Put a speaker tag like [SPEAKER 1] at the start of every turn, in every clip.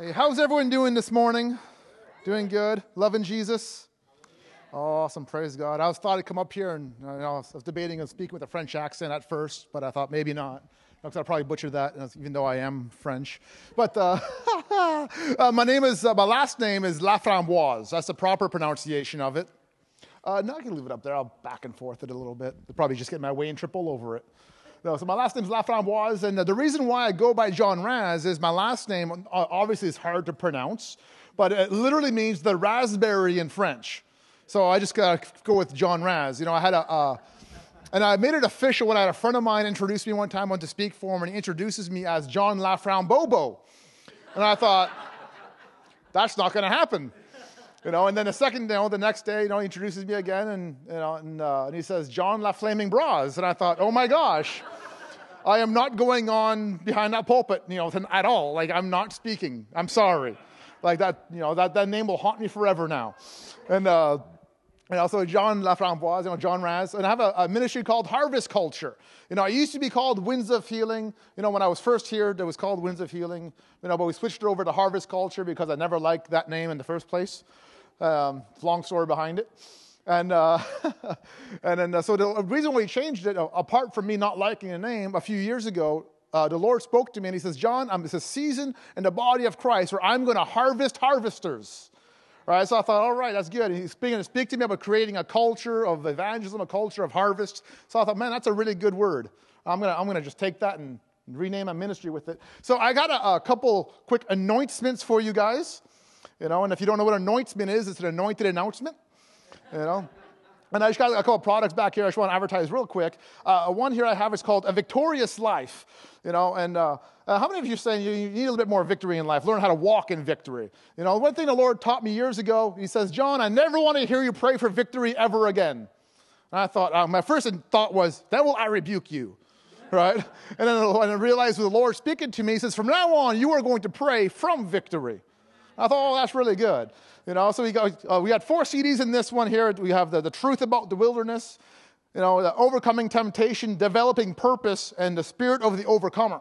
[SPEAKER 1] Hey, how's everyone doing this morning? Doing good? Loving Jesus? Awesome, praise God. I was thought I'd come up here and you know, I was debating on speaking with a French accent at first, but I thought maybe not. Because I'll probably butcher that, even though I am French. But uh, uh, my name is, uh, my last name is Laframboise. That's the proper pronunciation of it. Uh, I can leave it up there. I'll back and forth it a little bit. I'll probably just get my way and trip all over it. No, so my last name is Laframboise, and the reason why I go by John Razz is my last name uh, obviously is hard to pronounce, but it literally means the raspberry in French. So I just gotta go with John Razz. You know, I had a, uh, and I made it official when I had a friend of mine introduce me one time, went to speak for him, and he introduces me as John Laframbobo. And I thought, that's not gonna happen. You know, and then the second, you know, the next day, you know, he introduces me again, and you know, and, uh, and he says, "John La Flaming Bras," and I thought, "Oh my gosh, I am not going on behind that pulpit, you know, at all. Like I'm not speaking. I'm sorry. Like that, you know, that, that name will haunt me forever now." And uh, and also John Laframboise, you know, John Razz, and I have a, a, ministry called Harvest Culture. You know, I used to be called Winds of Healing. You know, when I was first here, it was called Winds of Healing. You know, but we switched it over to Harvest Culture because I never liked that name in the first place. Um, long story behind it. And, uh, and then, uh, so the reason we changed it, uh, apart from me not liking the name, a few years ago, uh, the Lord spoke to me and He says, John, um, it's a season in the body of Christ where I'm going to harvest harvesters. Right, so I thought, all right, that's good. He's speaking to speak to me about creating a culture of evangelism, a culture of harvest. So I thought, man, that's a really good word. I'm gonna, I'm gonna just take that and rename my ministry with it. So I got a, a couple quick anointments for you guys. You know, and if you don't know what anointment is, it's an anointed announcement. You know. And I just got a couple products back here I just want to advertise real quick. Uh, one here I have is called A Victorious Life. You know, and uh, uh, how many of you saying you, need a little bit more victory in life? Learn how to walk in victory. You know, one thing the Lord taught me years ago, He says, John, I never want to hear you pray for victory ever again. And I thought, uh, my first thought was, that will I rebuke you. Right? And then I realized the Lord speaking to me, He says, from now on, you are going to pray from victory. I thought, oh, that's really good. You know, so we got, uh, we got four CDs in this one here. We have the, the truth about the wilderness, you know, the overcoming temptation, developing purpose, and the spirit of the overcomer.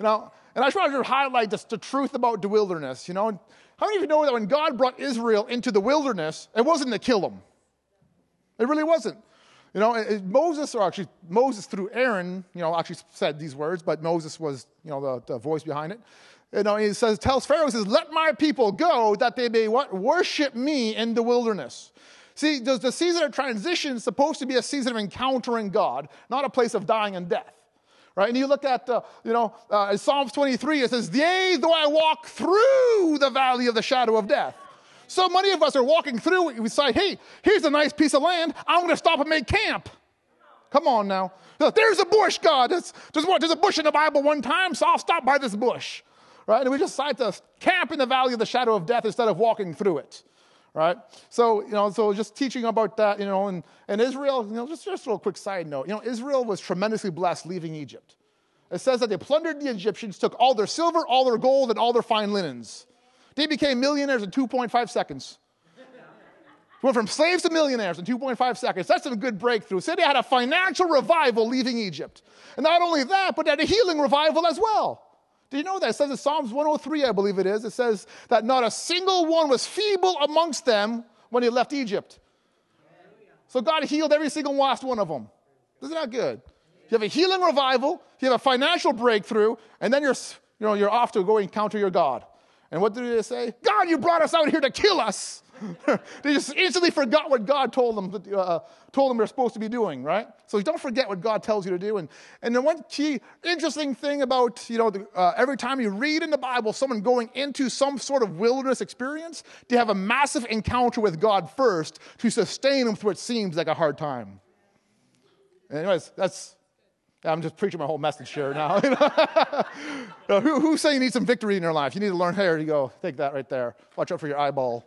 [SPEAKER 1] You know, and I just wanted to highlight this, the truth about the wilderness. You know, how many of you know that when God brought Israel into the wilderness, it wasn't to kill them? It really wasn't. You know, it, Moses, or actually Moses through Aaron, you know, actually said these words, but Moses was, you know, the, the voice behind it you know, he says, tells Pharaoh, he says, let my people go that they may what? Worship me in the wilderness. See, does the season of transition supposed to be a season of encountering God, not a place of dying and death. Right? And you look at, uh, you know, uh, Psalms 23, it says, Yea, though I walk through the valley of the shadow of death. So many of us are walking through, we say, hey, here's a nice piece of land. I'm going to stop and make camp. Come on now. There's a bush, God. There's, there's, there's a bush in the Bible one time, so I'll stop by this bush right? And we just decide to camp in the valley of the shadow of death instead of walking through it, right? So, you know, so just teaching about that, you know, and, and Israel, you know, just, just a little quick side note, you know, Israel was tremendously blessed leaving Egypt. It says that they plundered the Egyptians, took all their silver, all their gold, and all their fine linens. They became millionaires in 2.5 seconds. Went from slaves to millionaires in 2.5 seconds. That's a good breakthrough. So they had a financial revival leaving Egypt. And not only that, but they had a healing revival as well. Do you know that? It says in Psalms 103, I believe it is, it says that not a single one was feeble amongst them when he left Egypt. So God healed every single last one of them. Isn't that good? You have a healing revival, you have a financial breakthrough, and then you're, you know, you're off to go encounter your God. And what did they say? God, you brought us out here to kill us. they just instantly forgot what God told them, uh, told them they're supposed to be doing, right? So don't forget what God tells you to do. And, and the one key interesting thing about, you know, the, uh, every time you read in the Bible someone going into some sort of wilderness experience, they have a massive encounter with God first to sustain them through what seems like a hard time. Anyways, that's I'm just preaching my whole message here now. Who, who's saying you need some victory in your life? You need to learn here. You go, take that right there. Watch out for your eyeball.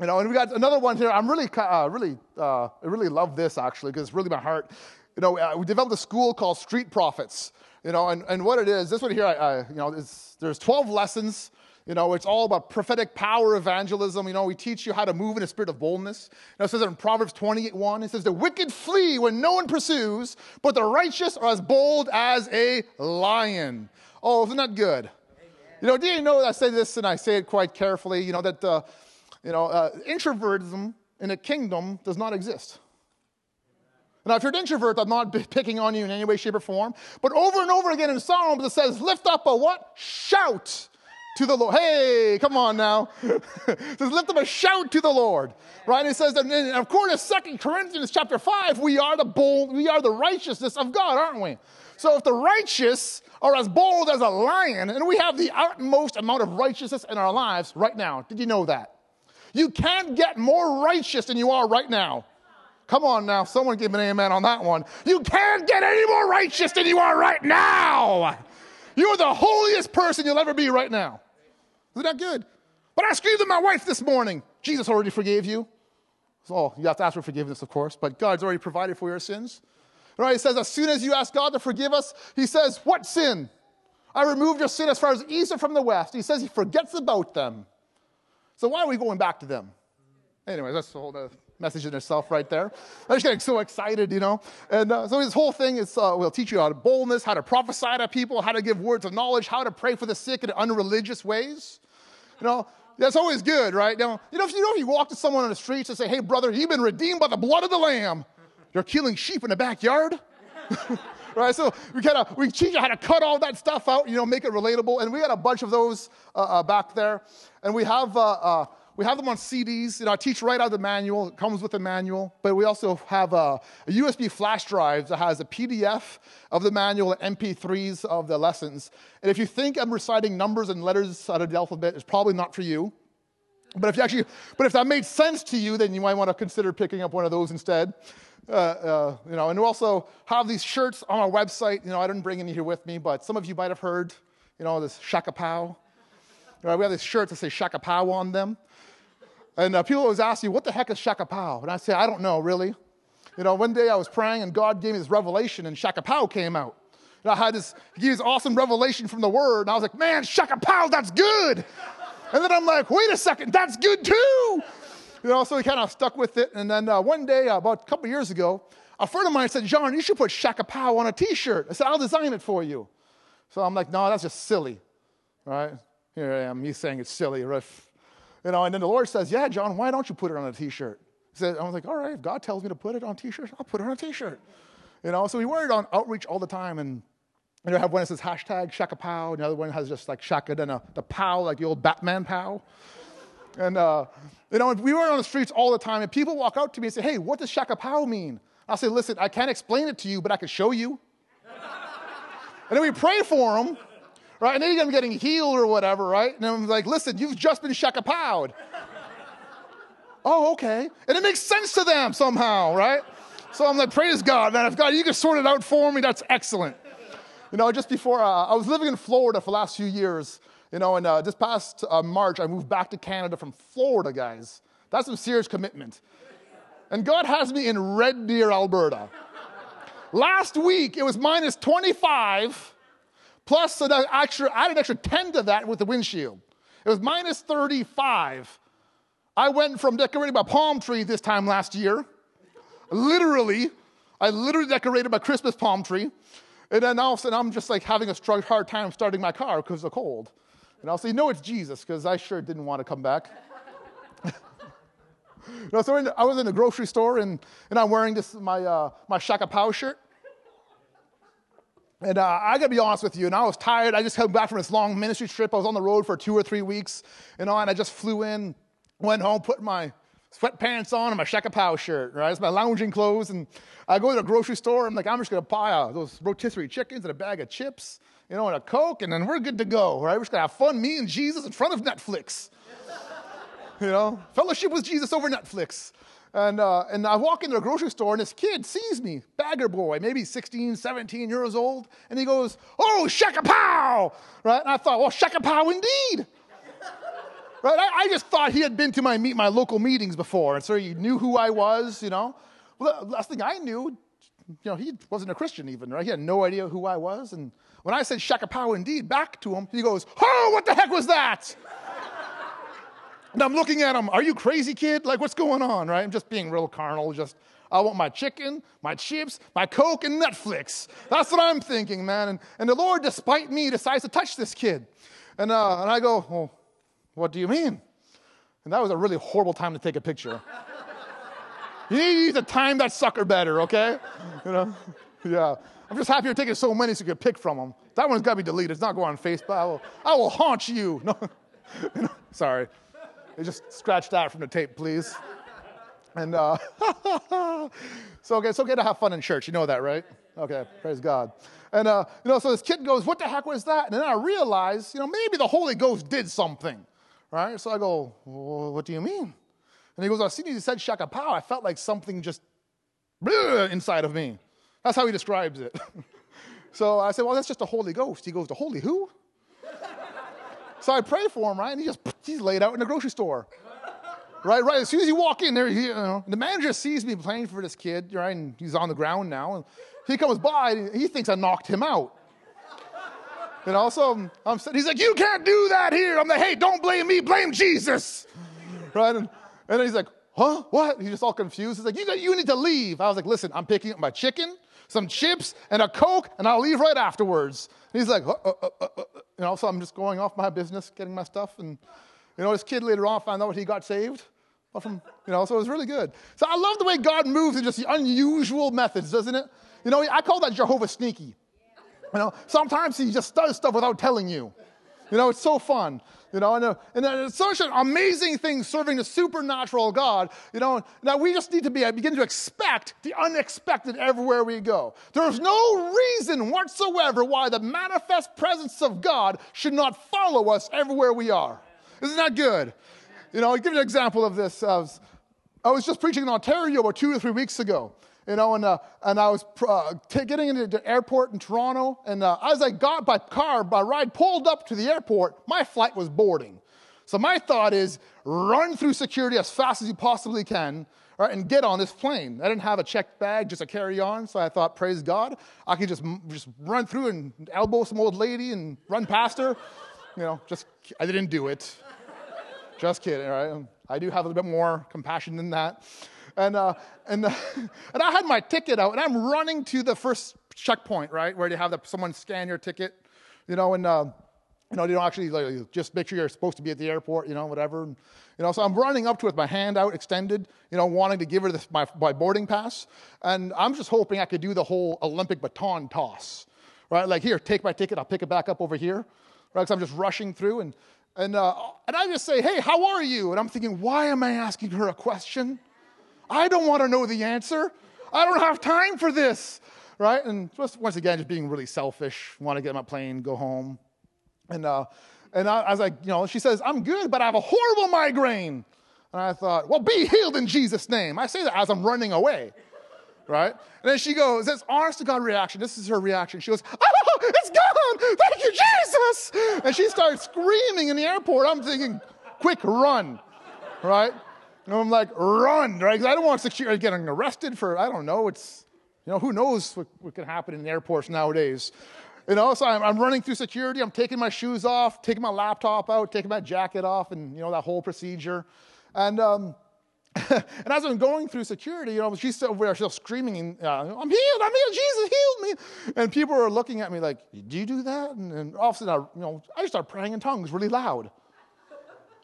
[SPEAKER 1] You know, and we got another one here. I'm really, uh, really, uh, I really love this actually because it's really my heart. You know, uh, we developed a school called Street Prophets. You know, and, and what it is, this one here, I, I, you know, is, there's 12 lessons. You know, it's all about prophetic power evangelism. You know, we teach you how to move in a spirit of boldness. You know, it says in Proverbs 28 1, it says, The wicked flee when no one pursues, but the righteous are as bold as a lion. Oh, isn't that good? You know, do you know I say this and I say it quite carefully, you know, that, uh, you know, uh, introvertism in a kingdom does not exist. Now, if you're an introvert, I'm not picking on you in any way, shape, or form. But over and over again in Psalms, it says, lift up a what? Shout to the Lord. Hey, come on now. it says, lift up a shout to the Lord. Right? It says, and of course, Second Corinthians chapter 5, we are the bold, we are the righteousness of God, aren't we? So if the righteous are as bold as a lion, and we have the utmost amount of righteousness in our lives right now, did you know that? You can't get more righteous than you are right now. Come on now, someone give an amen on that one. You can't get any more righteous than you are right now. You're the holiest person you'll ever be right now. Isn't that good? But I screamed at my wife this morning. Jesus already forgave you. So you have to ask for forgiveness, of course, but God's already provided for your sins. Right? He says, as soon as you ask God to forgive us, He says, What sin? I removed your sin as far as east from the west. He says He forgets about them. So why are we going back to them? Anyway, that's the whole message in itself right there. I'm just getting so excited, you know. And uh, so this whole thing is uh, we'll teach you how to boldness, how to prophesy to people, how to give words of knowledge, how to pray for the sick in unreligious ways. You know, that's always good, right? Now, you know, if you know if you walk to someone on the streets and say, "Hey, brother, you've been redeemed by the blood of the Lamb," you're killing sheep in the backyard. right? So we kind of we teach you how to cut all that stuff out, you know, make it relatable. And we got a bunch of those uh, uh, back there, and we have uh, uh we have them on CDs. You know, I teach right out of the manual. It comes with the manual. But we also have a, a USB flash drive that has a PDF of the manual and MP3s of the lessons. And if you think I'm reciting numbers and letters out of the alphabet, it's probably not for you. But if you actually, but if that made sense to you, then you might want to consider picking up one of those instead. Uh, uh, you know, and we also have these shirts on our website. You know, I didn't bring any here with me, but some of you might have heard, you know, this Shaka Pow. We have these shirts that say Shaka Pow on them. And uh, people always ask you, what the heck is Shaka Pow? And I say, I don't know, really. You know, one day I was praying and God gave me this revelation and Shaka Pow came out. And I had this, he gave this awesome revelation from the word. And I was like, man, Shaka Pow, that's good. And then I'm like, wait a second, that's good too. You know, so we kind of stuck with it. And then uh, one day, uh, about a couple years ago, a friend of mine said, John, you should put Shaka Pow on a t shirt. I said, I'll design it for you. So I'm like, no, that's just silly. Right? Here I am, me saying it's silly. Right? You know, and then the Lord says, Yeah, John, why don't you put it on a t shirt? He said, I was like, All right, if God tells me to put it on t shirt, I'll put it on a t shirt. You know, so we wear it on outreach all the time. And you know, have one that says hashtag Shaka Pow, and the other one has just like Shaka, then a, the Pow, like the old Batman Pow. And, uh, you know, we were on the streets all the time, and people walk out to me and say, Hey, what does Shaka Pow mean? I'll say, Listen, I can't explain it to you, but I can show you. and then we pray for them right? And then I'm getting healed or whatever, right? And I'm like, listen, you've just been shakapowed. oh, okay. And it makes sense to them somehow, right? So I'm like, praise God, man. If God, you can sort it out for me, that's excellent. You know, just before, uh, I was living in Florida for the last few years, you know, and uh, this past uh, March, I moved back to Canada from Florida, guys. That's some serious commitment. And God has me in Red Deer, Alberta. Last week, it was minus 25 Plus, an extra, add an extra 10 to that with the windchill. It was minus 35. I went from decorating my palm tree this time last year. Literally, I literally decorated my Christmas palm tree. And then all of a sudden, I'm just like having a hard time starting my car because of the cold. And I'll say, no, it's Jesus, because I sure didn't want to come back. know, so in, I was in the grocery store and, and I'm wearing this, my, uh, my Shaka Pow shirt. And uh, I got to be honest with you, and I was tired. I just came back from this long ministry trip. I was on the road for two or three weeks, and I just flew in, went home, put my sweatpants on and my Shaka Pow shirt, right? It's my lounging clothes. And I go to the grocery store. I'm like, I'm just going to buy uh, those rotisserie chickens and a bag of chips, you know, and a Coke, and then we're good to go, right? We're just to have fun, me and Jesus, in front of Netflix. you know, fellowship with Jesus over Netflix. And, uh, and I walk into a grocery store and this kid sees me, bagger boy, maybe 16, 17 years old, and he goes, Oh, Shaka Pow! Right? And I thought, Well, Shaka Pow indeed. right? I, I, just thought he had been to my, meet, my local meetings before, and so he knew who I was, you know. Well, the last thing I knew, you know, he wasn't a Christian even, right? He had no idea who I was. And when I said Shaka Pow indeed back to him, he goes, Oh, what the heck was that? And I'm looking at him, are you crazy, kid? Like, what's going on, right? I'm just being real carnal. Just, I want my chicken, my chips, my Coke, and Netflix. That's what I'm thinking, man. And, and the Lord, despite me, decides to touch this kid. And, uh, and I go, well, what do you mean? And that was a really horrible time to take a picture. you need to time that sucker better, okay? You know? Yeah. I'm just happy you're taking so many so you can pick from them. That one's got to be deleted. It's not going on Facebook. I will, I will haunt you. No, sorry. They just scratch that from the tape, please. And uh, so okay, it's okay to have fun in church. You know that, right? Okay, praise God. And uh, you know, so this kid goes, "What the heck was that?" And then I realize, you know, maybe the Holy Ghost did something, right? So I go, well, "What do you mean?" And he goes, "As soon as he said Shaka Pow, I felt like something just inside of me." That's how he describes it. so I said, Well, that's just the Holy Ghost. He goes, The Holy who? so I pray for him, right? And he just, he's laid out in the grocery store. Right, right. As soon as you walk in there, he, you know, the manager sees me playing for this kid, right? And he's on the ground now. And he comes by, he thinks I knocked him out. And also, I'm, I'm, he's like, You can't do that here. I'm like, Hey, don't blame me, blame Jesus. Right? And, and he's like, Huh? What? He's just all confused. He's like, you, you need to leave. I was like, Listen, I'm picking up my chicken some chips and a Coke, and I'll leave right afterwards. And he's like, uh, uh, uh, uh, uh you know, so I'm just going off my business, getting my stuff. And, you know, this kid later on found out what he got saved. From, you know, so it was really good. So I love the way God moves in just the unusual methods, doesn't it? You know, I call that Jehovah sneaky. You know, sometimes he just does stuff without telling you. You know, it's so fun. You know, and, uh, and uh, it's such an amazing thing serving the supernatural God. You know, now we just need to be, begin to expect the unexpected everywhere we go. There's no reason whatsoever why the manifest presence of God should not follow us everywhere we are. Isn't that good? You know, I'll give you an example of this. I was, I was just preaching in Ontario about two or three weeks ago you know, and, uh, and I was uh, getting into the airport in Toronto, and uh, as I got by car, my ride pulled up to the airport, my flight was boarding. So my thought is run through security as fast as you possibly can, right, and get on this plane. I didn't have a checked bag, just a carry-on, so I thought, praise God, I could just just run through and elbow some old lady and run past her. You know, just I didn't do it. Just kidding, right? I do have a little bit more compassion than that. And, uh, and, uh, and I had my ticket out, and I'm running to the first checkpoint, right, where you have the, someone scan your ticket, you know, and, uh, you know, you don't actually like, just make sure you're supposed to be at the airport, you know, whatever. And, you know, so I'm running up to it with my hand out extended, you know, wanting to give her this, my, my boarding pass. And I'm just hoping I could do the whole Olympic baton toss, right? Like, here, take my ticket, I'll pick it back up over here, right? Because I'm just rushing through. And, and, uh, and I just say, hey, how are you? And I'm thinking, why am I asking her a question? I don't want to know the answer. I don't have time for this, right? And just once again, just being really selfish, want to get on a plane, go home. And, uh, and I, I was like, you know, she says, I'm good, but I have a horrible migraine. And I thought, well, be healed in Jesus' name. I say that as I'm running away, right? And then she goes, this honest to God reaction. This is her reaction. She goes, oh, it's gone. Thank you, Jesus. And she starts screaming in the airport. I'm thinking, quick, run, right? And I'm like, run, right? I don't want security getting arrested for, I don't know, it's, you know, who knows what, what can happen in airports nowadays. You know, so I'm, I'm, running through security, I'm taking my shoes off, taking my laptop out, taking my jacket off, and, you know, that whole procedure. And, um, and as I'm going through security, you know, she's over there still screaming, uh, I'm healed, I'm healed, Jesus healed me. And people are looking at me like, do you do that? And, and all of a sudden, I, you know, I just start praying in tongues really loud.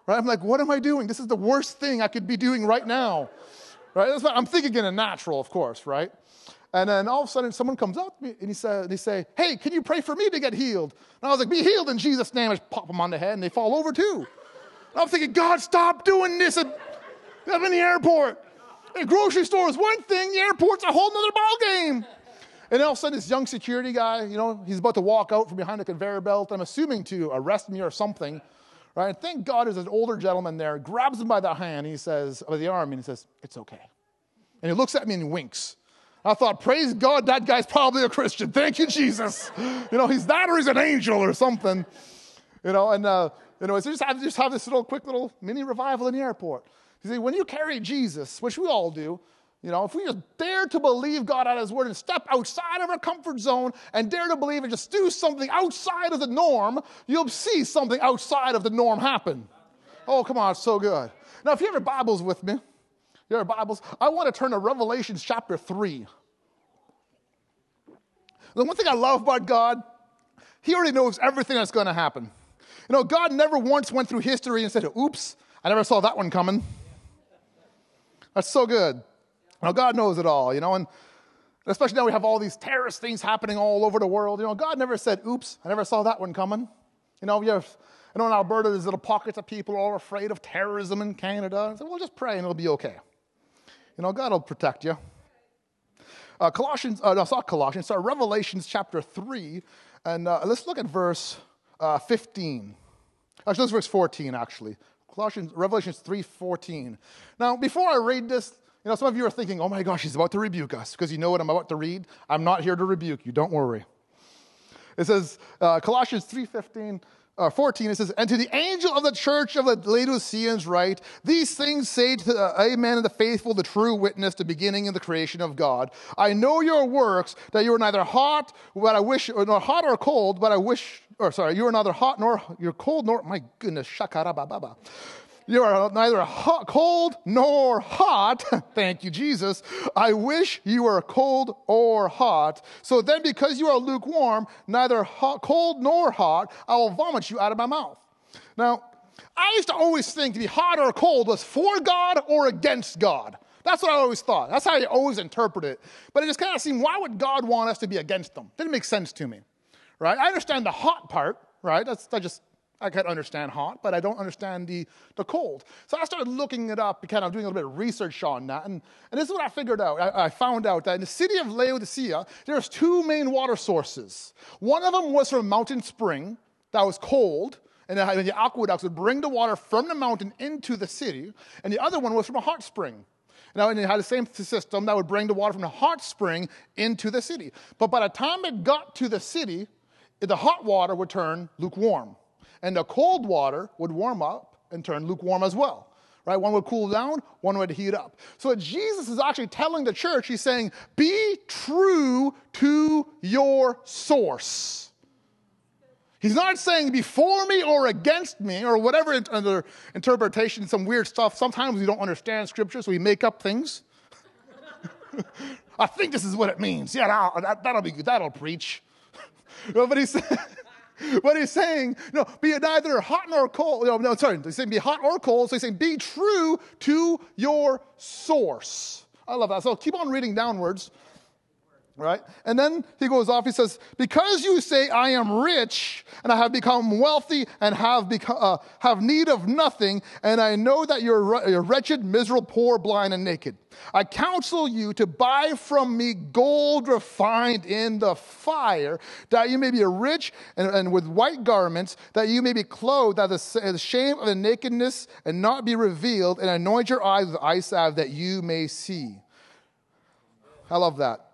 [SPEAKER 1] Right? I'm like, what am I doing? This is the worst thing I could be doing right now. Right? That's what I'm thinking in a natural, of course, right? And then all of a sudden, someone comes up to me and he say, they say, Hey, can you pray for me to get healed? And I was like, Be healed in Jesus' name. I just pop them on the head and they fall over too. And I'm thinking, God, stop doing this. I'm in the airport. The grocery store is one thing, the airport's a whole other ball game. And all of a sudden, this young security guy, you know, he's about to walk out from behind the conveyor belt, I'm assuming to arrest me or something. Right? And thank God there's an older gentleman there, grabs him by the hand, he says, by the arm, and he says, It's okay. And he looks at me and winks. I thought, praise God, that guy's probably a Christian. Thank you, Jesus. You know, he's that or he's an angel or something. You know, and uh, you know, so just have, just have this little quick little mini revival in the airport. You see, when you carry Jesus, which we all do, you know, if we just dare to believe God at His word and step outside of our comfort zone and dare to believe and just do something outside of the norm, you'll see something outside of the norm happen. Oh, come on, it's so good. Now, if you have your Bibles with me, your Bibles, I want to turn to Revelation chapter 3. The one thing I love about God, He already knows everything that's going to happen. You know, God never once went through history and said, oops, I never saw that one coming. That's so good. You know, God knows it all, you know, and especially now we have all these terrorist things happening all over the world. You know, God never said, oops, I never saw that one coming. You know, we have, I know in Alberta there's little pockets of people all afraid of terrorism in Canada. I said, well, just pray and it'll be okay. You know, God will protect you. Uh, Colossians, uh, no, it's not Colossians, sorry, Revelations chapter 3, and uh, let's look at verse uh, 15. Actually, let's verse 14, actually. Colossians, Revelations 3, 14. Now, before I read this, you know, some of you are thinking, oh my gosh, he's about to rebuke us because you know what I'm about to read. I'm not here to rebuke you, don't worry. It says, uh, Colossians 3.15, uh, 14, it says, And to the angel of the church of the Laodiceans write, These things say to the Amen and the faithful, the true witness, the beginning of the creation of God. I know your works, that you are neither hot, but I wish, or nor hot or cold, but I wish, or sorry, you are neither hot nor, you're cold nor, my goodness, shakarabababa. You are neither hot, cold nor hot. Thank you, Jesus. I wish you were cold or hot. So then, because you are lukewarm, neither hot, cold nor hot, I will vomit you out of my mouth. Now, I used to always think to be hot or cold was for God or against God. That's what I always thought. That's how I always interpret it. But it just kind of seemed, why would God want us to be against them? Didn't make sense to me, right? I understand the hot part, right? That's, that just I can understand hot, but I don't understand the, the cold. So I started looking it up, kind of doing a little bit of research on that. And, and this is what I figured out. I, I found out that in the city of Laodicea, there's two main water sources. One of them was from a mountain spring that was cold, and the aqueducts would bring the water from the mountain into the city. And the other one was from a hot spring. Now, and it had the same system that would bring the water from the hot spring into the city. But by the time it got to the city, the hot water would turn lukewarm and the cold water would warm up and turn lukewarm as well. Right? One would cool down, one would heat up. So Jesus is actually telling the church, he's saying, be true to your source. He's not saying before me or against me or whatever other interpretation, some weird stuff. Sometimes we don't understand scripture, so we make up things. I think this is what it means. Yeah, that'll, that, will be good. That'll preach. but what he's saying, no, be neither hot nor cold. No, no, sorry, he's saying be hot or cold. So he's saying be true to your source. I love that. So keep on reading downwards right? And then he goes off, he says, Because you say, I am rich and I have become wealthy and have, uh, have need of nothing, and I know that you're, you're wretched, miserable, poor, blind, and naked. I counsel you to buy from me gold refined in the fire, that you may be rich and, and with white garments, that you may be clothed, that the, the shame of the nakedness and not be revealed, and anoint your eyes with eye salve that you may see. I love that.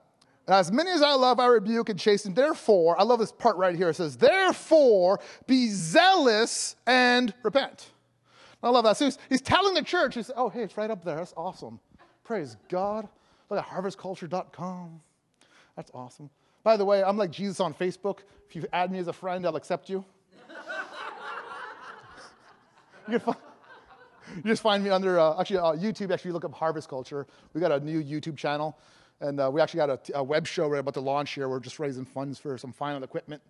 [SPEAKER 1] And as many as I love, I rebuke and chasten. Therefore, I love this part right here. It says, Therefore, be zealous and repent. I love that. So he's, he's telling the church, he's, oh, hey, it's right up there. That's awesome. Praise God. Look at harvestculture.com. That's awesome. By the way, I'm like Jesus on Facebook. If you add me as a friend, I'll accept you. you, find, you, just find me under, uh, actually, uh, YouTube. Actually, you look up Harvest Culture. We got a new YouTube channel. And uh, we actually got a, a, web show we're about to launch here. We're just raising funds for some final equipment.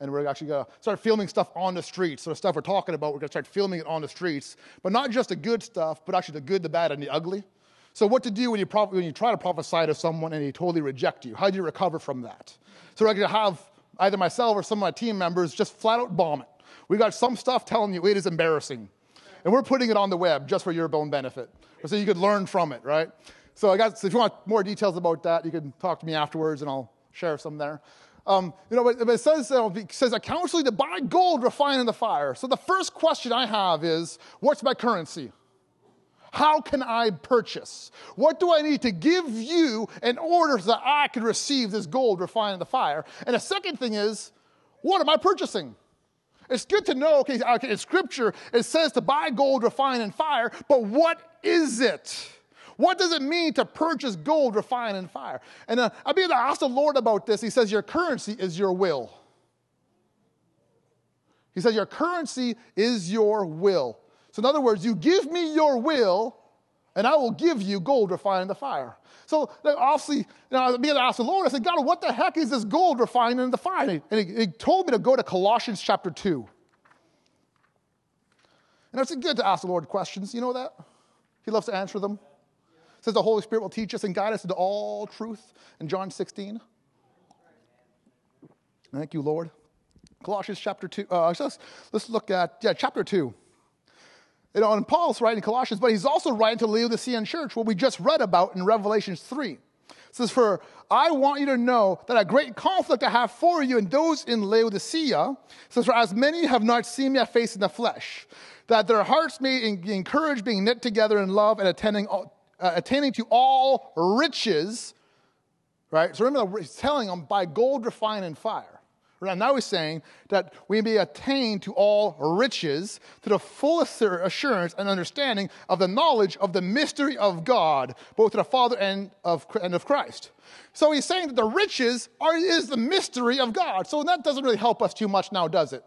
[SPEAKER 1] And we're actually going to start filming stuff on the streets. So the stuff we're talking about, we're going to start filming it on the streets. But not just the good stuff, but actually the good, the bad, and the ugly. So what to do when you, when you try to prophesy to someone and they totally reject you? How do you recover from that? So we're going to have either myself or some of my team members just flat out bomb it. We got some stuff telling you it is embarrassing. And we're putting it on the web just for your own benefit. So you could learn from it, right? So I got, so if you want more details about that, you can talk to me afterwards and I'll share some there. Um, you know, but, but it says, uh, it says, I counsel you to buy gold refined in the fire. So the first question I have is, what's my currency? How can I purchase? What do I need to give you in order so that I can receive this gold refined in the fire? And the second thing is, what am I purchasing? It's good to know, okay, okay in scripture, it says to buy gold refined in fire, but what is it? What does it mean to purchase gold refined in fire? And uh, I began to ask the Lord about this. He says, Your currency is your will. He says, Your currency is your will. So, in other words, you give me your will, and I will give you gold refined in the fire. So, obviously, you know, I began to ask the Lord, I said, God, what the heck is this gold refined in the fire? And he, and he, told me to go to Colossians chapter 2. And it's good to ask the Lord questions. You know that? He loves to answer them. Says the Holy Spirit will teach us and guide us into all truth in John 16. Thank you, Lord. Colossians chapter 2. Uh, let's, let's look at, yeah, chapter 2. You know, and Paul's writing Colossians, but he's also writing to Laodicean church, what we just read about in Revelations 3. It says, For I want you to know that a great conflict I have for you and those in Laodicea. Says, For as many have not seen me face in the flesh, that their hearts may be encouraged, being knit together in love and attending, uh, attaining to all riches. Right? So remember, he's telling them by gold refined in fire. Right? Now he's saying that we may attain to all riches, to the full assurance and understanding of the knowledge of the mystery of God, both to the Father and of, and of Christ. So he's saying that the riches are, is the mystery of God. So that doesn't really help us too much now, does it?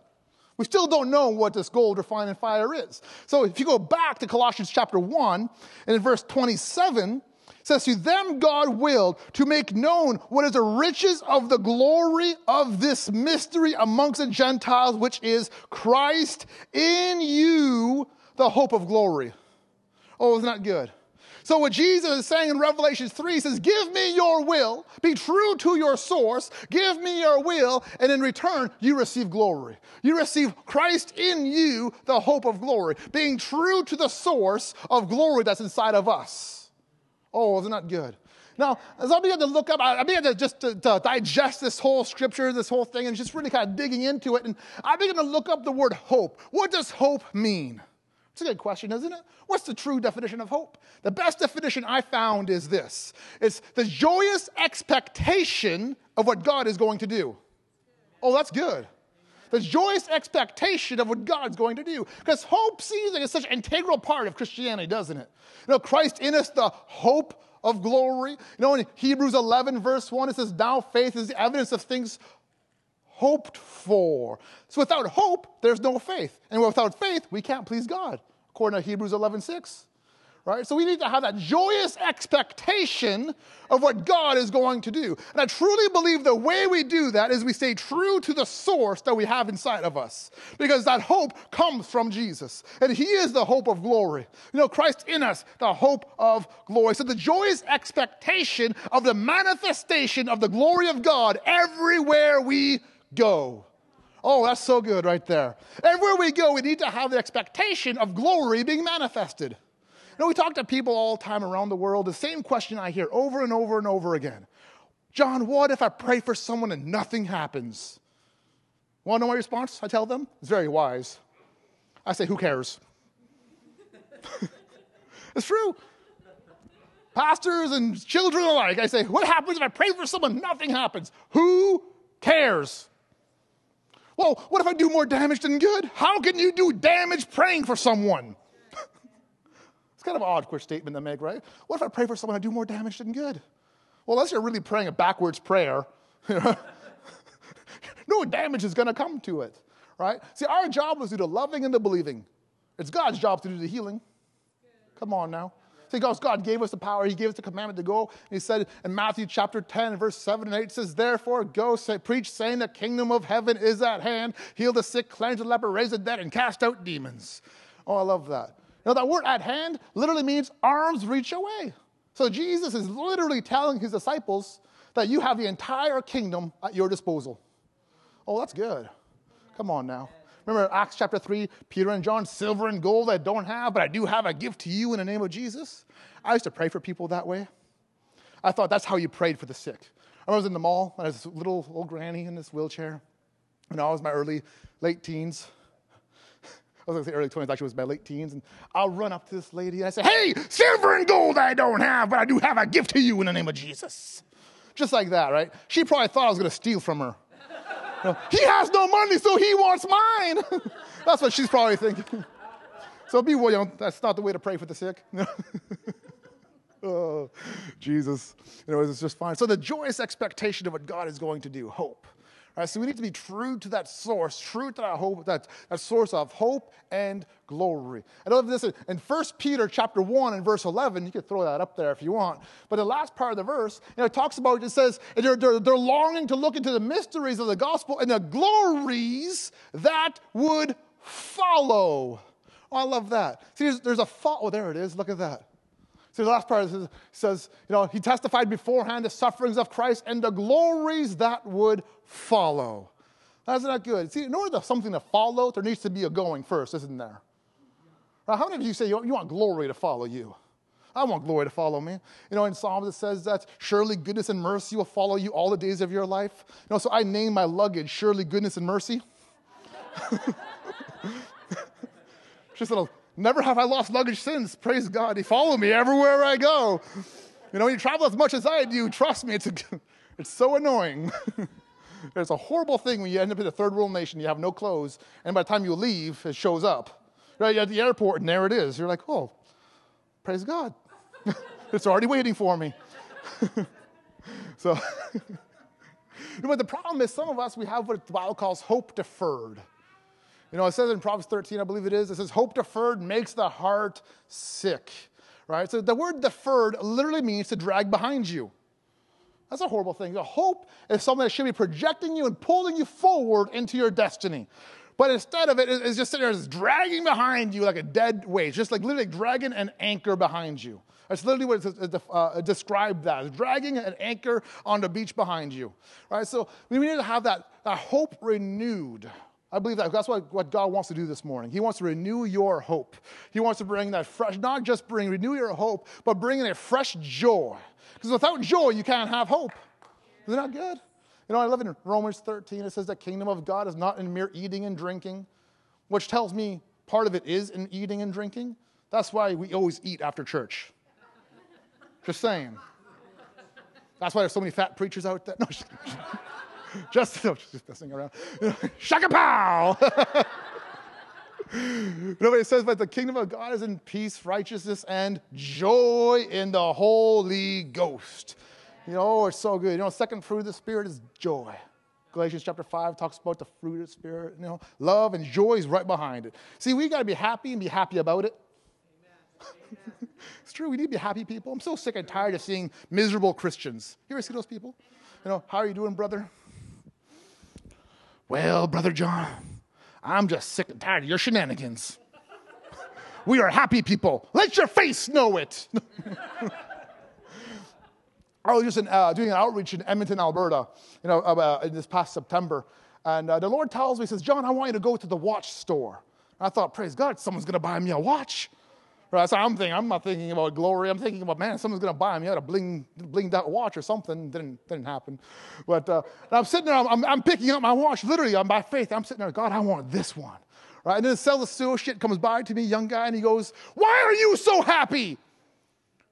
[SPEAKER 1] We still don't know what this gold refined in fire is. So if you go back to Colossians chapter 1 and in verse 27, says, To them God willed to make known what is the riches of the glory of this mystery amongst the Gentiles, which is Christ in you, the hope of glory. Oh, isn't that good? So, what Jesus is saying in Revelation 3 says, Give me your will, be true to your source, give me your will, and in return, you receive glory. You receive Christ in you, the hope of glory, being true to the source of glory that's inside of us. Oh, isn't that good? Now, as I began to look up, I began to just to, to digest this whole scripture, this whole thing, and just really kind of digging into it. And I began to look up the word hope. What does hope mean? It's a good question, isn't it? What's the true definition of hope? The best definition I found is this it's the joyous expectation of what God is going to do. Oh, that's good. The joyous expectation of what God's going to do. Because hope seems like it's such an integral part of Christianity, doesn't it? You know, Christ in us, the hope of glory. You know, in Hebrews 11, verse 1, it says, Now faith is the evidence of things hoped for. So without hope, there's no faith. And without faith, we can't please God, according to Hebrews 11, 6 right? So we need to have that joyous expectation of what God is going to do. And I truly believe the way we do that is we stay true to the source that we have inside of us, because that hope comes from Jesus. And He is the hope of glory. You know, Christ in us, the hope of glory. So the joyous expectation of the manifestation of the glory of God everywhere we go. Oh, that's so good right there. Everywhere we go, we need to have the expectation of glory being manifested You know, we talk to people all the time around the world. The same question I hear over and over and over again John, what if I pray for someone and nothing happens? Want to know my response? I tell them. It's very wise. I say, who cares? it's true. Pastors and children alike, I say, what happens if I pray for someone, nothing happens? Who cares? Well, what if I do more damage than good? How can you do damage praying for someone? It's kind of an odd quick statement to make, right? What if I pray for someone I do more damage than good? Well, unless you're really praying a backwards prayer, no damage is going to come to it, right? See, our job is to do the loving and the believing. It's God's job to do the healing. Come on now. See, God, God gave us the power. He gave us the commandment to go. He said in Matthew chapter 10, verse 7 and 8, it says, Therefore, go say, preach, saying the kingdom of heaven is at hand. Heal the sick, cleanse the leper, raise the dead, and cast out demons. Oh, I love that. Now, that word at hand literally means arms reach away. So Jesus is literally telling his disciples that you have the entire kingdom at your disposal. Oh, that's good. Come on now. Remember Acts chapter 3, Peter and John, silver and gold I don't have, but I do have a gift to you in the name of Jesus. I used to pray for people that way. I thought that's how you prayed for the sick. I was in the mall, and I was a little old granny in this wheelchair. And I was my early, late teens. I was going to say early 20s, actually, it was my late teens. And I'll run up to this lady and I say, Hey, silver and gold I don't have, but I do have a gift to you in the name of Jesus. Just like that, right? She probably thought I was going to steal from her. He has no money, so he wants mine. that's what she's probably thinking. so be know, that's not the way to pray for the sick. oh, Jesus. Know, it's just fine. So the joyous expectation of what God is going to do, hope. So we need to be true to that source, true to that hope, that, that source of hope and glory. I love this in 1 Peter chapter 1 and verse 11. You can throw that up there if you want. But the last part of the verse, you know, it talks about, it says, they're, they're, they're longing to look into the mysteries of the gospel and the glories that would follow. Oh, I love that. See, there's, there's a thought. Oh, there it is. Look at that. See, the last part says, says, you know, he testified beforehand the sufferings of Christ and the glories that would follow. That's not good. See, in order for something to follow, there needs to be a going first, isn't there? How many of you say you, you want glory to follow you? I want glory to follow me. You know, in Psalms it says that surely goodness and mercy will follow you all the days of your life. You know, so I name my luggage surely goodness and mercy. Just a little, never have I lost luggage since. Praise God. He follow me everywhere I go. You know, when you travel as much as I do, trust me, it's, a, it's so annoying. it's a horrible thing when you end up in a third world nation, you have no clothes, and by the time you leave, it shows up. Right, you're at the airport, and there it is. You're like, oh, praise God. it's already waiting for me. so, but the problem is, some of us, we have what the Bible calls hope deferred. You know, it says in Proverbs 13, I believe it is, it says, hope deferred makes the heart sick. Right? So the word deferred literally means to drag behind you. That's a horrible thing. The hope is something that should be projecting you and pulling you forward into your destiny. But instead of it, it's just sitting there, it's dragging behind you like a dead weight. Just like literally dragging an anchor behind you. That's literally what it uh, described that. It's dragging an anchor on the beach behind you. Right? So we need to have that, that hope renewed. I believe that that's what, what God wants to do this morning. He wants to renew your hope. He wants to bring that fresh, not just bring, renew your hope, but bring in a fresh joy. Because without joy, you can't have hope. Isn't that good? You know, I love in Romans 13, it says that kingdom of God is not in mere eating and drinking, which tells me part of it is in eating and drinking. That's why we always eat after church. Just saying. That's why there's so many fat preachers out there. No, just, no, just messing around. Shaka pow! you know it says, but the kingdom of God is in peace, righteousness, and joy in the Holy Ghost. You know, it's so good. You know, second fruit of the Spirit is joy. Galatians chapter 5 talks about the fruit of the Spirit. You know, love and joy is right behind it. See, we got to be happy and be happy about it. it's true. We need to be happy people. I'm so sick and tired of seeing miserable Christians. You ever see those people? You know, how are you doing, brother? Well, brother John, I'm just sick and tired of your shenanigans. we are happy people. Let your face know it. I was just in, uh, doing an outreach in Edmonton, Alberta, you know, uh, in this past September. And uh, the Lord tells me, He says, John, I want you to go to the watch store. And I thought, praise God, someone's going to buy me a watch. Right, so I'm thinking, I'm not thinking about glory. I'm thinking about, man, someone's going to buy me a bling, blinged out watch or something. Didn't, didn't happen. But uh, I'm sitting there, I'm, I'm, picking up my watch. Literally, I'm by faith. I'm sitting there, God, I want this one. Right? And then the sales associate comes by to me, young guy, and he goes, Why are you so happy?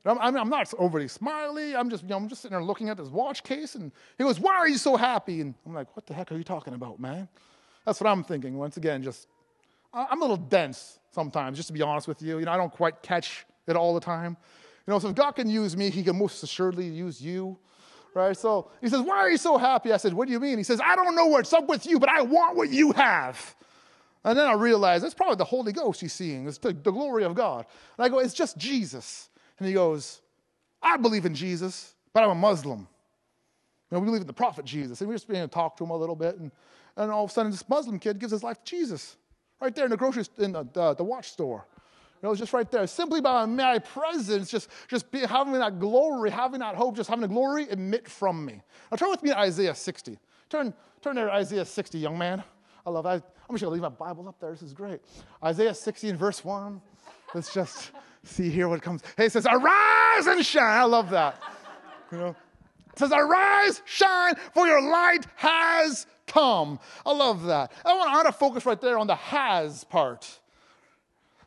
[SPEAKER 1] I'm, I'm, not overly smiley. I'm just, you know, I'm just sitting there looking at this watch case, and he goes, "Why are you so happy?" And I'm like, "What the heck are you talking about, man?" That's what I'm thinking. Once again, just I'm a little dense sometimes, just to be honest with you. You know, I don't quite catch it all the time. You know, so if God can use me, He can most assuredly use you, right? So He says, "Why are you so happy?" I said, "What do you mean?" He says, "I don't know what's up with you, but I want what you have." And then I realized that's probably the Holy Ghost he's seeing. It's the, the glory of God. And I go, "It's just Jesus." And he goes, I believe in Jesus, but I'm a Muslim. You know, we believe in the prophet Jesus. And we're just began to talk to him a little bit. And, and all of a sudden, this Muslim kid gives his life to Jesus right there in the grocery in the, the, the watch store. You know, it's just right there. Simply by my presence, just, just be, having that glory, having that hope, just having the glory emit from me. Now turn with me to Isaiah 60. Turn, turn there to Isaiah 60, young man. I love that. I'm just going to leave my Bible up there. This is great. Isaiah 60 and verse 1. Let's just see here what comes. Hey, it says, Arise and shine. I love that. You know, it says, Arise, shine, for your light has come. I love that. I want to focus right there on the has part.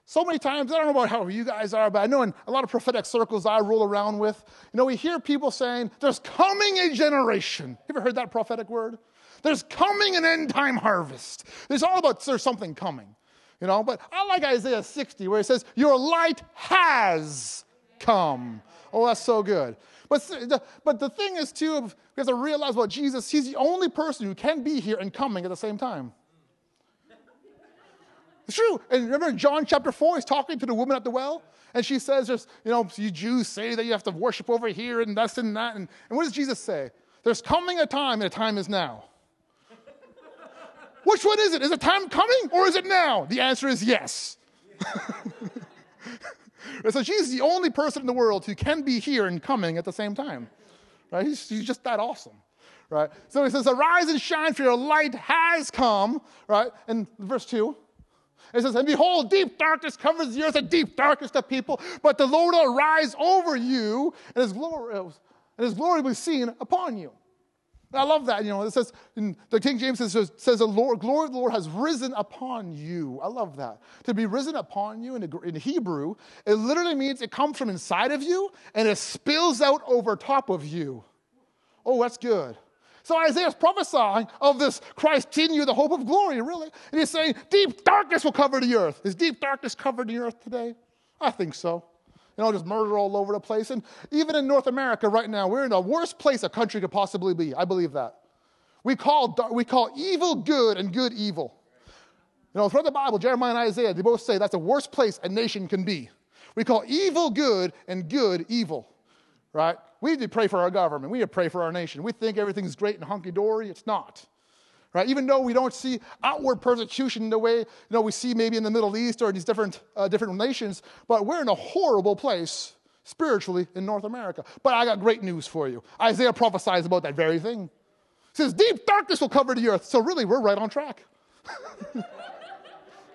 [SPEAKER 1] So many times, I don't know about how you guys are, but I know in a lot of prophetic circles I roll around with, you know, we hear people saying, There's coming a generation. You ever heard that prophetic word? There's coming an end time harvest. It's all about there's something coming. You know, but I like Isaiah 60 where it says, Your light has come. Oh, that's so good. But the, but the thing is, too, we have to realize about Jesus, he's the only person who can be here and coming at the same time. It's true. And remember John chapter 4, he's talking to the woman at the well, and she says, There's, you know, you Jews say that you have to worship over here and this and that. And, and what does Jesus say? There's coming a time, and the time is now. Which one is it? Is it time coming or is it now? The answer is yes. so she's the only person in the world who can be here and coming at the same time. Right? He's, he's just that awesome. Right? So he says, Arise and shine, for your light has come. Right? And verse 2. It says, And behold, deep darkness covers the earth, and deep darkness the people, but the Lord will arise over you, and his glory, and his glory will be seen upon you. I love that. You know, it says, the King James says, says the Lord, glory of the Lord has risen upon you. I love that. To be risen upon you in, in Hebrew, it literally means it comes from inside of you and it spills out over top of you. Oh, that's good. So Isaiah's prophesying of this Christ in you, the hope of glory, really. And he's saying, deep darkness will cover the earth. Is deep darkness covered the earth today? I think so you know, just murder all over the place. And even in North America right now, we're in the worst place a country could possibly be. I believe that. We call, we call evil good and good evil. You know, throughout the Bible, Jeremiah and Isaiah, they both say that's the worst place a nation can be. We call evil good and good evil, right? We need to pray for our government. We need to pray for our nation. We think everything's great and hunky dory. It's not right? Even though we don't see outward persecution in the way you know, we see maybe in the Middle East or these different, uh, different nations, but we're in a horrible place spiritually in North America. But I got great news for you. Isaiah prophesies about that very thing. He says, Deep darkness will cover the earth. So, really, we're right on track.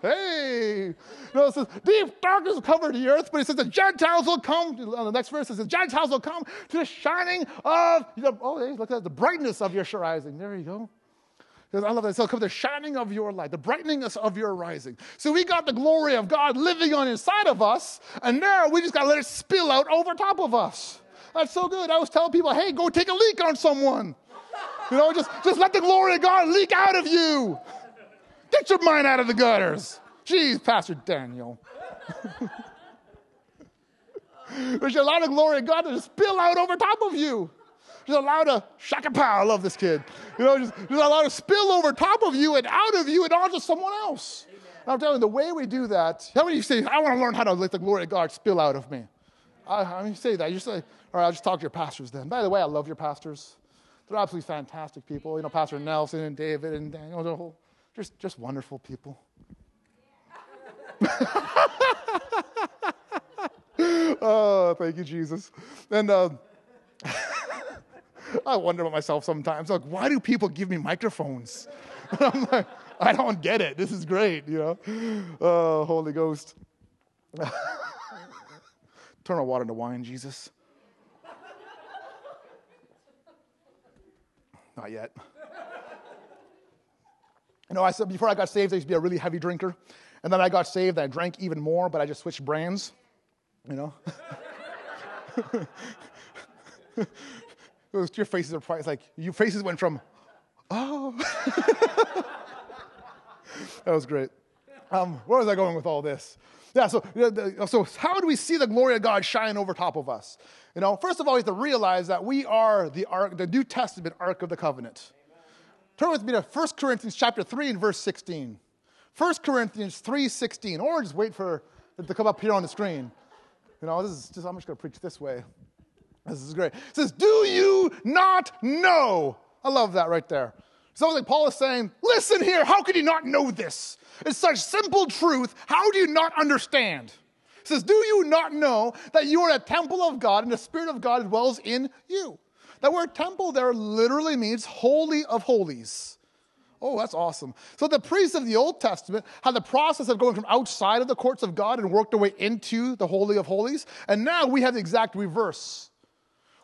[SPEAKER 1] hey, know, it says, deep darkness will cover the earth, but it says the Gentiles will come. On the next verse, it says, the Gentiles will come to the shining of, know, oh, hey, look at the brightness of your rising. There you go. I love that. So come the shining of your light, the brightening of your rising. So we got the glory of God living on inside of us, and now we just got to let it spill out over top of us. That's so good. I was telling people, hey, go take a leak on someone. You know, just, just let the glory of God leak out of you. Get your mind out of the gutters. Jeez, Pastor Daniel. There's a lot of glory of God to spill out over top of you just allow to shaka pow. I love this kid. You know, just, just allow to spill over top of you and out of you and onto someone else. And I'm telling you, the way we do that, how many of you say, I want to learn how to let the glory of God spill out of me? I, I mean, say that. You say, all right, I'll just talk to your pastors then. By the way, I love your pastors. They're absolutely fantastic people. You know, Pastor Nelson and David and Daniel, they're whole, just, just wonderful people. oh, thank you, Jesus. And, uh, I wonder about myself sometimes. Like, why do people give me microphones? I'm like, I don't get it. This is great, you know. Oh, Holy Ghost. Turn our water into wine, Jesus. Not yet. You know, I said before I got saved, I used to be a really heavy drinker. And then I got saved and I drank even more, but I just switched brands, you know. Your faces are like your faces went from, oh. that was great. Um, where was I going with all this? Yeah, so, so how do we see the glory of God shine over top of us? You know, first of all, we have to realize that we are the ark, the New Testament Ark of the Covenant. Turn with me to 1 Corinthians chapter 3 and verse 16. 1 Corinthians 3, 16. Or just wait for it to come up here on the screen. You know, this is just, I'm just going to preach this way. This is great. It says, Do you not know? I love that right there. Sounds like Paul is saying, Listen here, how could you not know this? It's such simple truth. How do you not understand? It says, Do you not know that you are a temple of God and the Spirit of God dwells in you? That word temple there literally means holy of holies. Oh, that's awesome. So the priests of the Old Testament had the process of going from outside of the courts of God and worked their way into the Holy of Holies. And now we have the exact reverse.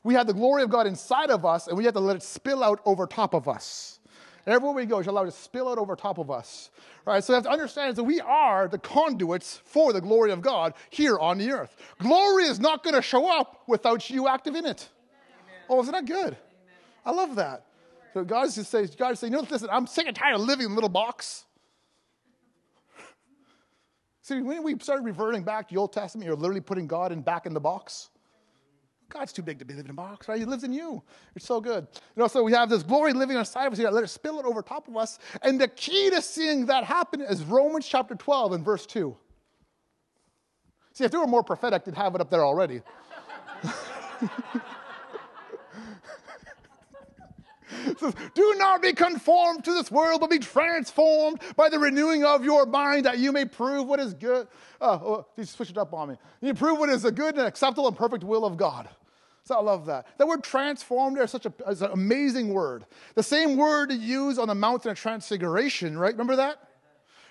[SPEAKER 1] We have the glory of God inside of us, and we have to let it spill out over top of us. everywhere we go, we allow it to spill out over top of us. Right? So we have to understand that we are the conduits for the glory of God here on the earth. Glory is not going to show up without you active in it. Amen. Oh, isn't that good? Amen. I love that. So God just says, God is saying, you know, listen, I'm sick and tired of living in a little box. See, when we started reverting back to the Old Testament, you're literally putting God in back in the box. God's too big to be living in a box, right? He lives in you. It's so good. You know, so we have this glory living inside of us. Let it spill it over top of us. And the key to seeing that happen is Romans chapter 12 and verse 2. See, if they were more prophetic, they'd have it up there already. says, Do not be conformed to this world, but be transformed by the renewing of your mind that you may prove what is good. Uh, oh, you switch it up on me. You prove what is a good and acceptable and perfect will of God. So I love that. That word transformed is such a, is an amazing word. The same word used on the mountain of transfiguration, right? Remember that?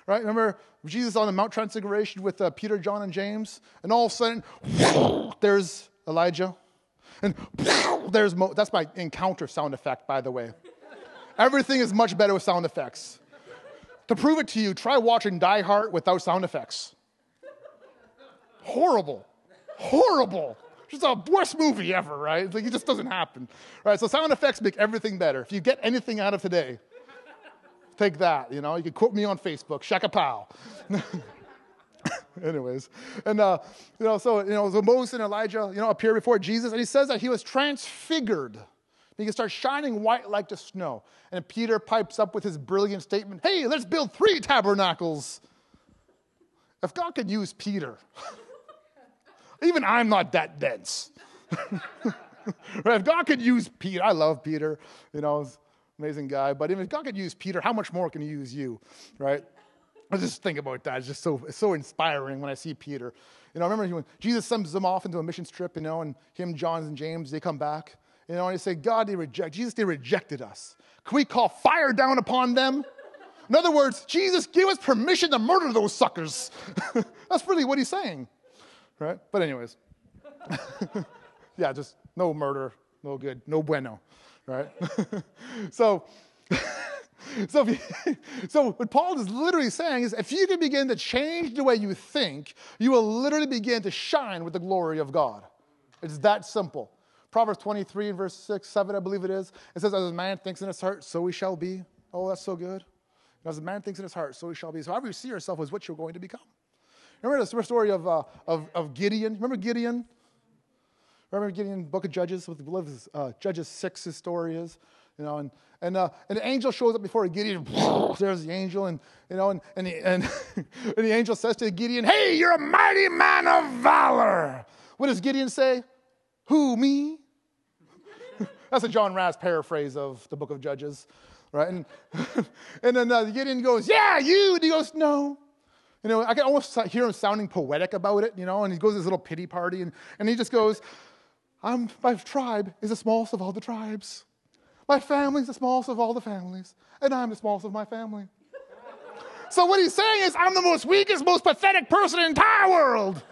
[SPEAKER 1] Right? Remember Jesus on the Mount Transfiguration with uh, Peter, John, and James? And all of a sudden, there's Elijah. And there's Mo- that's my encounter sound effect, by the way. Everything is much better with sound effects. To prove it to you, try watching Die Hard without sound effects. Horrible. Horrible. Just a worst movie ever, right? It's Like it just doesn't happen. Right? So sound effects make everything better. If you get anything out of today, take that. You know, you can quote me on Facebook, Shaka Pow. Anyways, and uh, you know, so you know, so Moses and Elijah, you know, appear before Jesus, and he says that he was transfigured. He can start shining white like the snow. And Peter pipes up with his brilliant statement, "Hey, let's build three tabernacles." If God could use Peter, even I'm not that dense. right? If God could use Peter, I love Peter, you know, amazing guy. But if God could use Peter, how much more can he use you, right? I just think about that. It's just so it's so inspiring when I see Peter. You know, I remember when Jesus sends them off into a mission trip, you know, and him, John, and James, they come back, you know, and they say, God, they reject Jesus, they rejected us. Can we call fire down upon them? In other words, Jesus, give us permission to murder those suckers. That's really what he's saying, right? But anyways, yeah, just no murder, no good, no bueno, right? so. So, you, so what Paul is literally saying is if you can begin to change the way you think, you will literally begin to shine with the glory of God. It's that simple. Proverbs 23 and verse 6, 7, I believe it is. It says, As a man thinks in his heart, so he shall be. Oh, that's so good. As a man thinks in his heart, so he shall be. So however you see yourself is what you're going to become. Remember the story of, uh, of, of Gideon? Remember Gideon? Remember Gideon, book of Judges, what the uh, Judges 6, his story is? You know, and, and, uh, and the angel shows up before Gideon. There's the angel, and, you know, and, and, the, and, and the angel says to Gideon, Hey, you're a mighty man of valor. What does Gideon say? Who, me? That's a John Razz paraphrase of the book of Judges, right? And, and then uh, Gideon goes, Yeah, you. And he goes, No. You know, I can almost hear him sounding poetic about it, you know, and he goes to his little pity party, and, and he just goes, I'm, My tribe is the smallest of all the tribes. My family's the smallest of all the families, and I'm the smallest of my family. so what he's saying is, I'm the most weakest, most pathetic person in the entire world.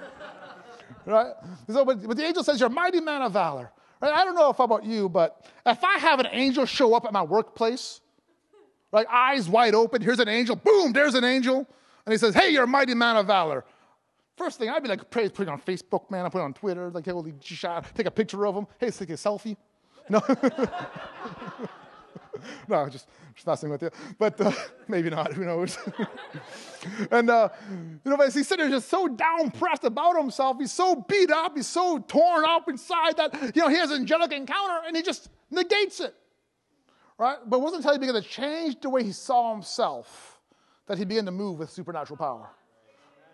[SPEAKER 1] right? So, but, but the angel says, You're a mighty man of valor. Right? I don't know if about you, but if I have an angel show up at my workplace, like eyes wide open, here's an angel, boom, there's an angel, and he says, Hey, you're a mighty man of valor. First thing, I'd be like, praise, put it on Facebook, man. I put it on Twitter, like, holy shot, take a picture of him. Hey, take a selfie. No. no, just, just messing with you. But uh, maybe not, who knows? and, uh, you know, but he's sitting there just so down-pressed about himself. He's so beat up. He's so torn up inside that, you know, he has an angelic encounter and he just negates it. Right? But it wasn't until he began to change the way he saw himself that he began to move with supernatural power.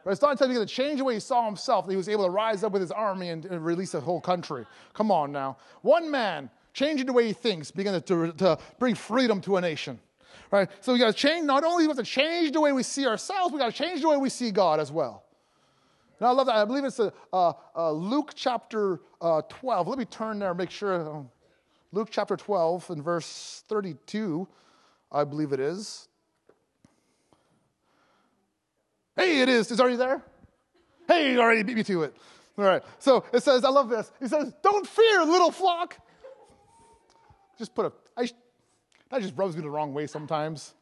[SPEAKER 1] But it's not until he began to change the way he saw himself that he was able to rise up with his army and, and release a whole country. Come on now. One man changing the way he thinks, beginning to, to bring freedom to a nation. Right? So we got to change, not only we have to change the way we see ourselves, we got to change the way we see God as well. Now I love that. I believe it's a, Luke chapter uh, 12. Let me turn there and make sure. Um, Luke chapter 12 and verse 32, I believe it is. Hey, it is. It's already there? Hey, you already beat me to it. All right. So it says, I love this. He says, Don't fear, little flock, just put a, I, that just rubs me the wrong way sometimes.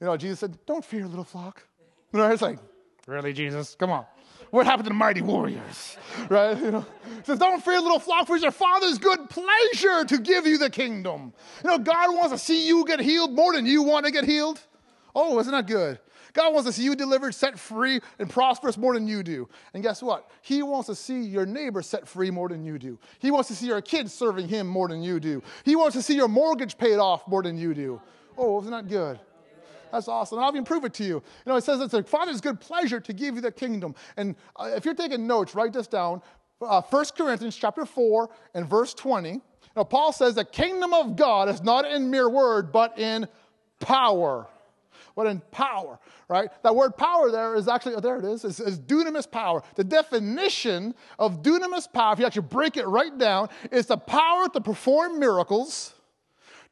[SPEAKER 1] You know, Jesus said, Don't fear, little flock. You know, it's like, Really, Jesus? Come on. What happened to the mighty warriors? Right? You know, says, Don't fear, little flock, for it's your Father's good pleasure to give you the kingdom. You know, God wants to see you get healed more than you want to get healed. Oh, isn't that good? God wants to see you delivered, set free, and prosperous more than you do. And guess what? He wants to see your neighbor set free more than you do. He wants to see your kids serving him more than you do. He wants to see your mortgage paid off more than you do. Oh, isn't that good? That's awesome. And I'll even prove it to you. You know, it says it's a Father's good pleasure to give you the kingdom. And uh, if you're taking notes, write this down. uh, 1 Corinthians chapter 4 and verse 20. Now, Paul says the kingdom of God is not in mere word, but in power. But in power, right? That word power there is actually, oh, there it is, is, is dunamis power. The definition of dunamis power, if you actually break it right down, is the power to perform miracles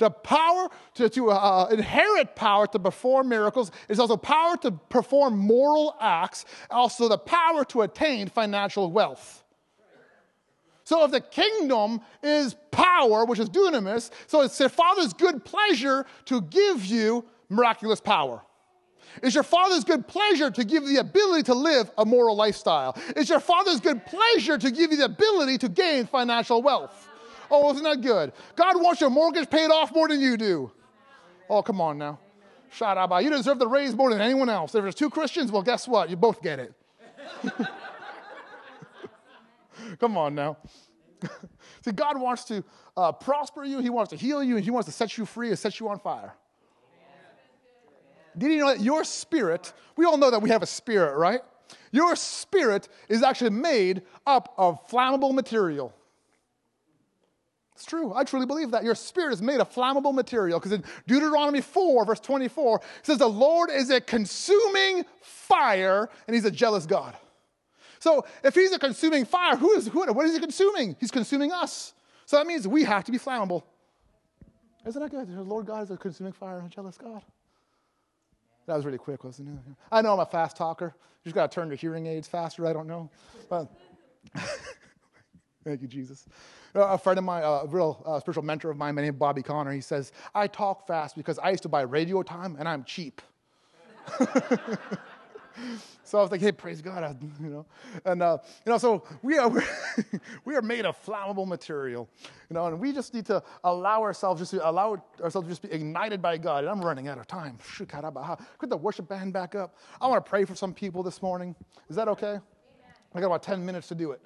[SPEAKER 1] the power to, to uh, inherit power to perform miracles is also power to perform moral acts, also the power to attain financial wealth. So if the kingdom is power, which is dunamis, so it's the Father's good pleasure to give you miraculous power. It's your Father's good pleasure to give you the ability to live a moral lifestyle. It's your Father's good pleasure to give you the ability to gain financial wealth. Oh, isn't that good? God wants your mortgage paid off more than you do. Oh, come on now. Shut up. You deserve the raise more than anyone else. If there's two Christians, well, guess what? You both get it. come on now. See, God wants to uh, prosper you, He wants to heal you, and He wants to set you free and set you on fire. Did you know that your spirit, we all know that we have a spirit, right? Your spirit is actually made up of flammable material. It's true. I truly believe that. Your spirit is made of flammable material because in Deuteronomy 4, verse 24, it says, The Lord is a consuming fire and he's a jealous God. So if he's a consuming fire, who is, who, what is he consuming? He's consuming us. So that means we have to be flammable. Isn't that good? The Lord God is a consuming fire and a jealous God. That was really quick, wasn't it? I know I'm a fast talker. You just got to turn your hearing aids faster. I don't know. But thank you, Jesus. A friend of mine, a real uh, spiritual mentor of mine, my name is Bobby Conner, he says, I talk fast because I used to buy radio time and I'm cheap. so I was like, hey, praise God, you know. And, uh, you know, so we are, we are made of flammable material, you know, and we just need to allow ourselves, just to allow ourselves to just be ignited by God. And I'm running out of time. Put the worship band back up. I want to pray for some people this morning. Is that okay? I got about 10 minutes to do it.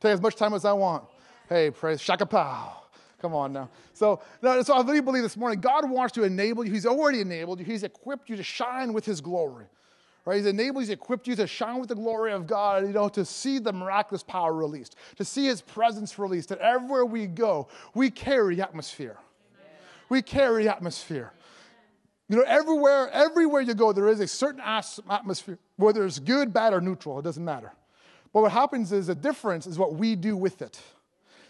[SPEAKER 1] Take as much time as I want. Hey, praise Shaka Pow. Come on now. So, no, so I really believe this morning God wants to enable you. He's already enabled you. He's equipped you to shine with His glory. Right? He's enabled, He's equipped you to shine with the glory of God, you know, to see the miraculous power released, to see His presence released. That everywhere we go, we carry atmosphere. We carry atmosphere. You know, everywhere, everywhere you go, there is a certain atmosphere, whether it's good, bad, or neutral, it doesn't matter. But what happens is the difference is what we do with it.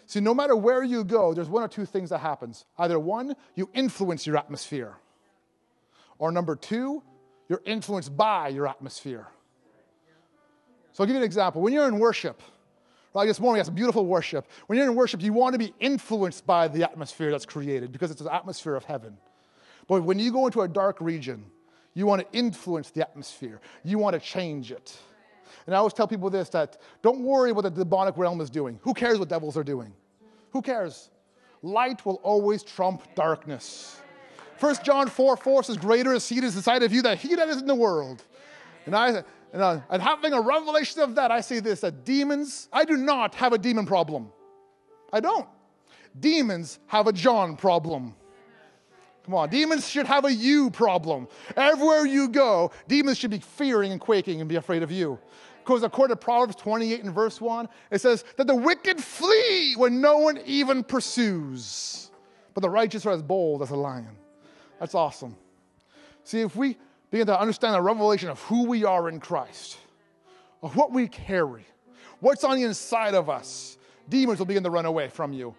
[SPEAKER 1] See, no matter where you go, there's one or two things that happens. Either one, you influence your atmosphere. Or number two, you're influenced by your atmosphere. So I'll give you an example. When you're in worship, like this morning, we had some beautiful worship. When you're in worship, you want to be influenced by the atmosphere that's created because it's an atmosphere of heaven. But when you go into a dark region, you want to influence the atmosphere. You want to change it. And I always tell people this that don't worry what the demonic realm is doing. Who cares what devils are doing? Who cares? Light will always trump darkness. 1 John 4 4 says, Greater is he that is inside of you than he that is in the world. And I and, uh, and having a revelation of that, I say this that demons, I do not have a demon problem. I don't. Demons have a John problem. Come on, demons should have a you problem. Everywhere you go, demons should be fearing and quaking and be afraid of you. Because according to Proverbs 28 and verse 1, it says that the wicked flee when no one even pursues, but the righteous are as bold as a lion. That's awesome. See, if we begin to understand the revelation of who we are in Christ, of what we carry, what's on the inside of us, demons will begin to run away from you.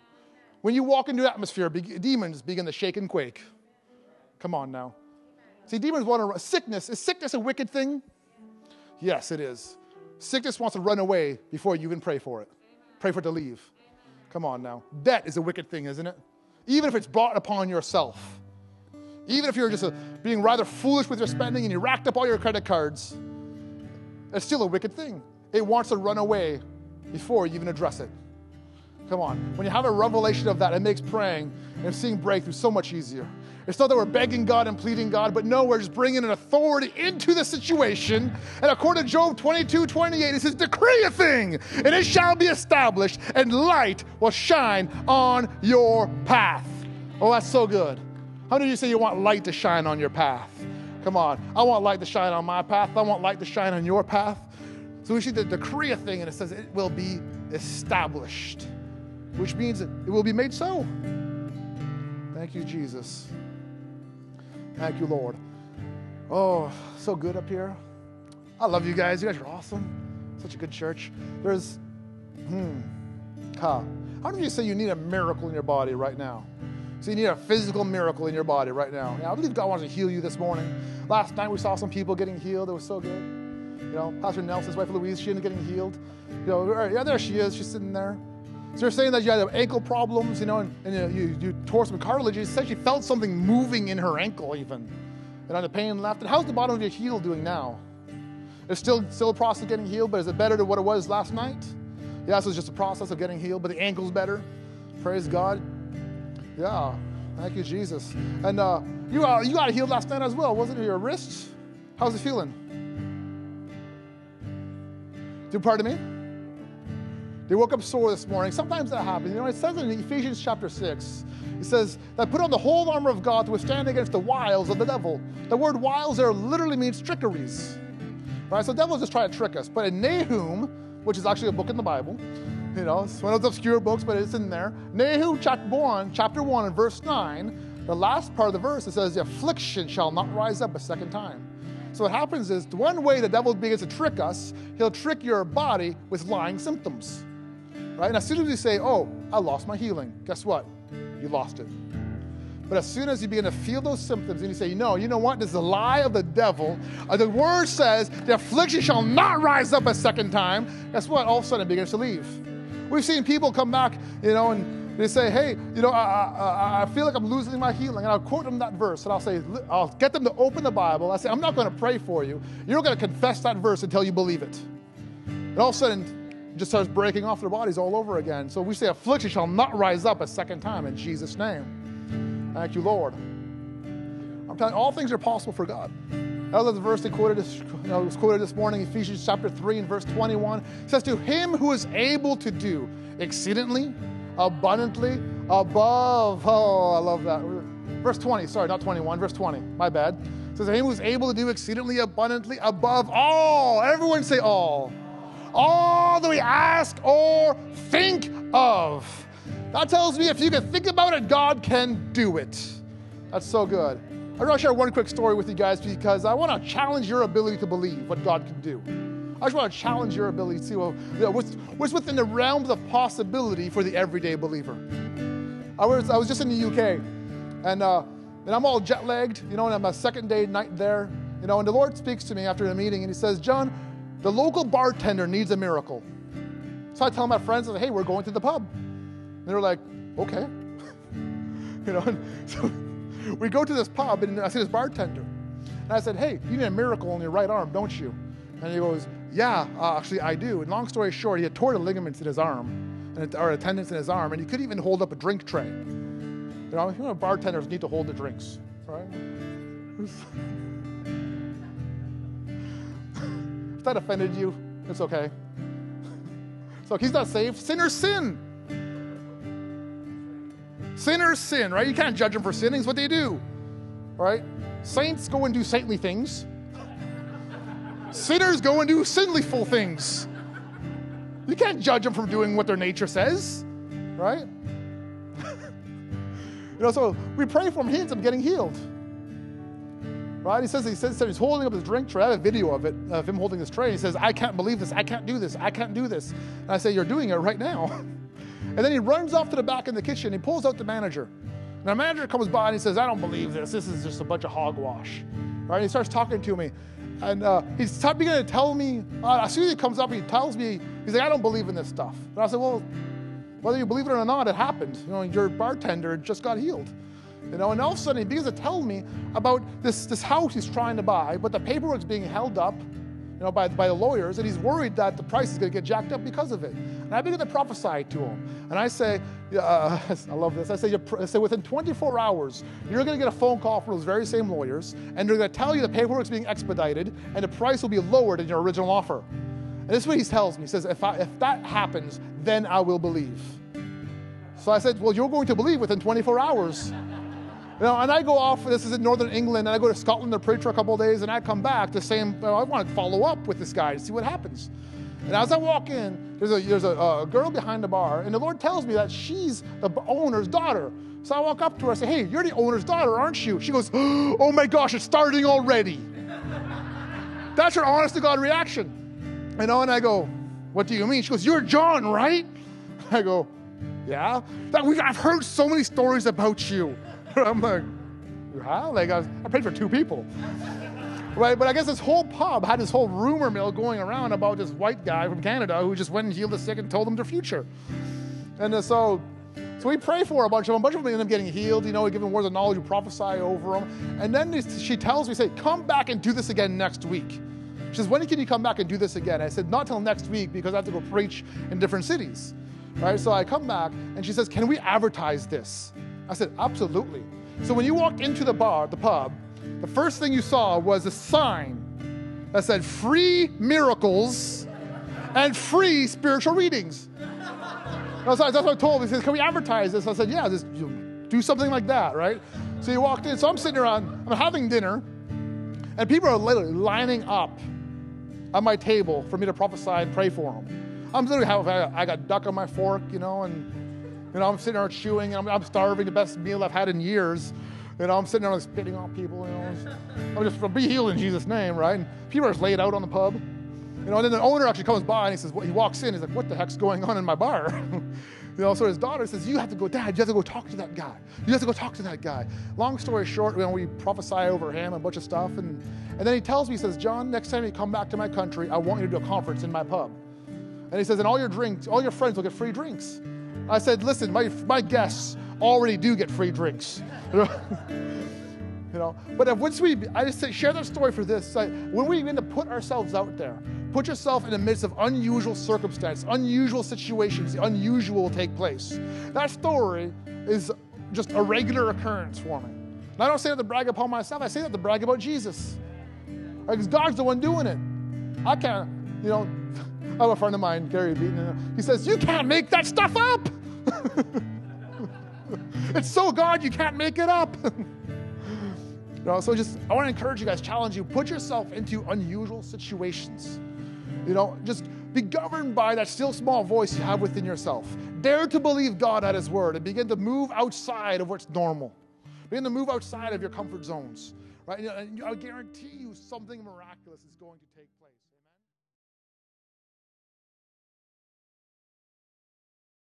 [SPEAKER 1] When you walk into atmosphere, demons begin to shake and quake. Come on now. See, demons want to run. Sickness, is sickness a wicked thing? Yes, it is. Sickness wants to run away before you even pray for it. Pray for it to leave. Come on now. Debt is a wicked thing, isn't it? Even if it's brought upon yourself. Even if you're just a, being rather foolish with your spending and you racked up all your credit cards, it's still a wicked thing. It wants to run away before you even address it. Come on. When you have a revelation of that, it makes praying and seeing breakthrough so much easier. It's not that we're begging God and pleading God, but no, we're just bringing an authority into the situation. And according to Job 22 28, it says, Decree a thing, and it shall be established, and light will shine on your path. Oh, that's so good. How many of you say you want light to shine on your path? Come on. I want light to shine on my path. I want light to shine on your path. So we see the decree a thing and it says it will be established, which means it will be made so. Thank you, Jesus. Thank you, Lord. Oh, so good up here. I love you guys. You guys are awesome. Such a good church. There's, hmm, huh. How many of you say you need a miracle in your body right now? So you need a physical miracle in your body right now. Yeah, I believe God wants to heal you this morning. Last night we saw some people getting healed. It was so good. You know, Pastor Nelson's wife Louise, she ended up getting healed. You know, yeah, there she is. She's sitting there. So you're saying that you had ankle problems, you know, and, and you, you, tore some cartilage. You said she felt something moving in her ankle even. And on the pain left. And how's the bottom of your heel doing now? It's still, still a process of getting healed, but is it better than what it was last night? Yeah, so it's just a process of getting healed, but the ankle's better. Praise God. Yeah, thank you, Jesus. And uh, you, uh, you got healed last night as well, wasn't it? Your wrist? How's it feeling? Do pardon me? They woke up sore this morning. Sometimes that happens. You know, it says in Ephesians chapter 6, it says that put on the whole armor of God to withstand against the wiles of the devil. The word wiles there literally means trickeries. Right? So the devil's just trying to trick us. But in Nahum, which is actually a book in the Bible, you know, it's one of those obscure books, but it's in there. Nahum chapter 1, chapter 1 and verse 9, the last part of the verse, it says, the affliction shall not rise up a second time. So what happens is, one way the devil begins to trick us, he'll trick your body with lying symptoms right? And as soon as you say, oh, I lost my healing, guess what? You lost it. But as soon as you begin to feel those symptoms and you say, no, you know what? This is a lie of the devil. Uh, the word says, the affliction shall not rise up a second time. Guess what? All of a sudden it begins to leave. We've seen people come back, you know, and they say, hey, you know, I, I, I feel like I'm losing my healing. And I'll quote them that verse and I'll say, I'll get them to open the Bible. I say, I'm not going to pray for you. You're going to confess that verse until you believe it. And all of a sudden, just starts breaking off their bodies all over again. So we say, affliction shall not rise up a second time in Jesus' name. Thank you, Lord. I'm telling you, all things are possible for God. I love the verse they quoted, you know, was quoted this morning, Ephesians chapter 3 and verse 21. It says, To him who is able to do exceedingly, abundantly, above. Oh, I love that. Verse 20, sorry, not 21, verse 20. My bad. It says, To him who is able to do exceedingly abundantly above all. Everyone say all all that we ask or think of. That tells me if you can think about it, God can do it. That's so good. I want to share one quick story with you guys because I want to challenge your ability to believe what God can do. I just want to challenge your ability to see well, what's, what's within the realms of possibility for the everyday believer. I was, I was just in the UK, and, uh, and I'm all jet lagged, you know, and I'm a second day night there, you know, and the Lord speaks to me after the meeting, and He says, John, the local bartender needs a miracle. So I tell my friends, hey, we're going to the pub. And they're like, okay. you know, so we go to this pub and I see this bartender. And I said, hey, you need a miracle on your right arm, don't you? And he goes, yeah, uh, actually I do. And long story short, he had torn the ligaments in his arm, and, or a tendons in his arm, and he couldn't even hold up a drink tray. You know, you know bartenders need to hold the drinks, right? That offended you, it's okay. So he's not saved. Sinners sin. Sinners sin, right? You can't judge them for sinning. It's what they do, right? Saints go and do saintly things. Sinners go and do sinful things. You can't judge them for doing what their nature says, right? you know, so we pray for him, he ends up getting healed. Right? He says, he says he's holding up his drink tray. I have a video of it, of him holding his tray. He says, I can't believe this. I can't do this. I can't do this. And I say, You're doing it right now. and then he runs off to the back in the kitchen. He pulls out the manager. And the manager comes by and he says, I don't believe this. This is just a bunch of hogwash. Right? And he starts talking to me. And uh, he's beginning to tell me, uh, as soon as he comes up, he tells me, he's like, I don't believe in this stuff. And I said, Well, whether you believe it or not, it happened. You know, your bartender just got healed. You know, and all of a sudden he begins to tell me about this, this house he's trying to buy, but the paperwork's being held up, you know, by, by the lawyers, and he's worried that the price is going to get jacked up because of it. And I begin to prophesy to him. And I say, uh, I love this. I say, I say, within 24 hours, you're going to get a phone call from those very same lawyers, and they're going to tell you the paperwork's being expedited, and the price will be lower than your original offer. And this is what he tells me. He says, if, I, if that happens, then I will believe. So I said, well, you're going to believe within 24 hours. You know, and I go off, this is in Northern England, and I go to Scotland to preach for a couple of days, and I come back the same, uh, I want to follow up with this guy to see what happens. And as I walk in, there's a, there's a, a girl behind the bar, and the Lord tells me that she's the owner's daughter. So I walk up to her, I say, hey, you're the owner's daughter, aren't you? She goes, oh my gosh, it's starting already. That's her honest to God reaction. You know, and I go, what do you mean? She goes, you're John, right? I go, yeah. I've heard so many stories about you. I'm like, how? Like, I, was, I prayed for two people. Right? But I guess this whole pub had this whole rumor mill going around about this white guy from Canada who just went and healed the sick and told them their future. And uh, so, so we pray for a bunch of them. A bunch of them end up getting healed. You know, we give them words of knowledge, we prophesy over them. And then she tells me, say, come back and do this again next week. She says, when can you come back and do this again? I said, not till next week because I have to go preach in different cities. Right? So I come back and she says, can we advertise this? I said, absolutely. So when you walked into the bar, the pub, the first thing you saw was a sign that said free miracles and free spiritual readings. That's what, I told him. He said, Can we advertise this? I said, Yeah, just do something like that, right? So he walked in. So I'm sitting around, I'm having dinner, and people are literally lining up at my table for me to prophesy and pray for them. I'm literally having, I got duck on my fork, you know, and you know, I'm sitting there chewing, and I'm, I'm starving, the best meal I've had in years. You know, I'm sitting there like spitting on people, you know. I'm just be healed in Jesus' name, right? And people are just laid out on the pub. You know, and then the owner actually comes by and he says, well, he walks in, he's like, what the heck's going on in my bar? you know, so his daughter says, you have to go, Dad, you have to go talk to that guy. You have to go talk to that guy. Long story short, you know, we prophesy over him a bunch of stuff. And, and then he tells me, he says, John, next time you come back to my country, I want you to do a conference in my pub. And he says, and all your drinks, all your friends will get free drinks. I said, listen, my, my guests already do get free drinks. you know, but once we, I just say, share that story for this. Like, when we begin to put ourselves out there, put yourself in the midst of unusual circumstances, unusual situations, the unusual will take place. That story is just a regular occurrence for me. And I don't say that to brag upon myself. I say that to brag about Jesus. Because God's the one doing it. I can't, you know, I have a friend of mine, Gary Beaton, he says, You can't make that stuff up. it's so God, you can't make it up. you know, so just, I want to encourage you guys, challenge you, put yourself into unusual situations. You know, just be governed by that still small voice you have within yourself. Dare to believe God at His word and begin to move outside of what's normal. Begin to move outside of your comfort zones. Right? And uh, I guarantee you something miraculous is going to take.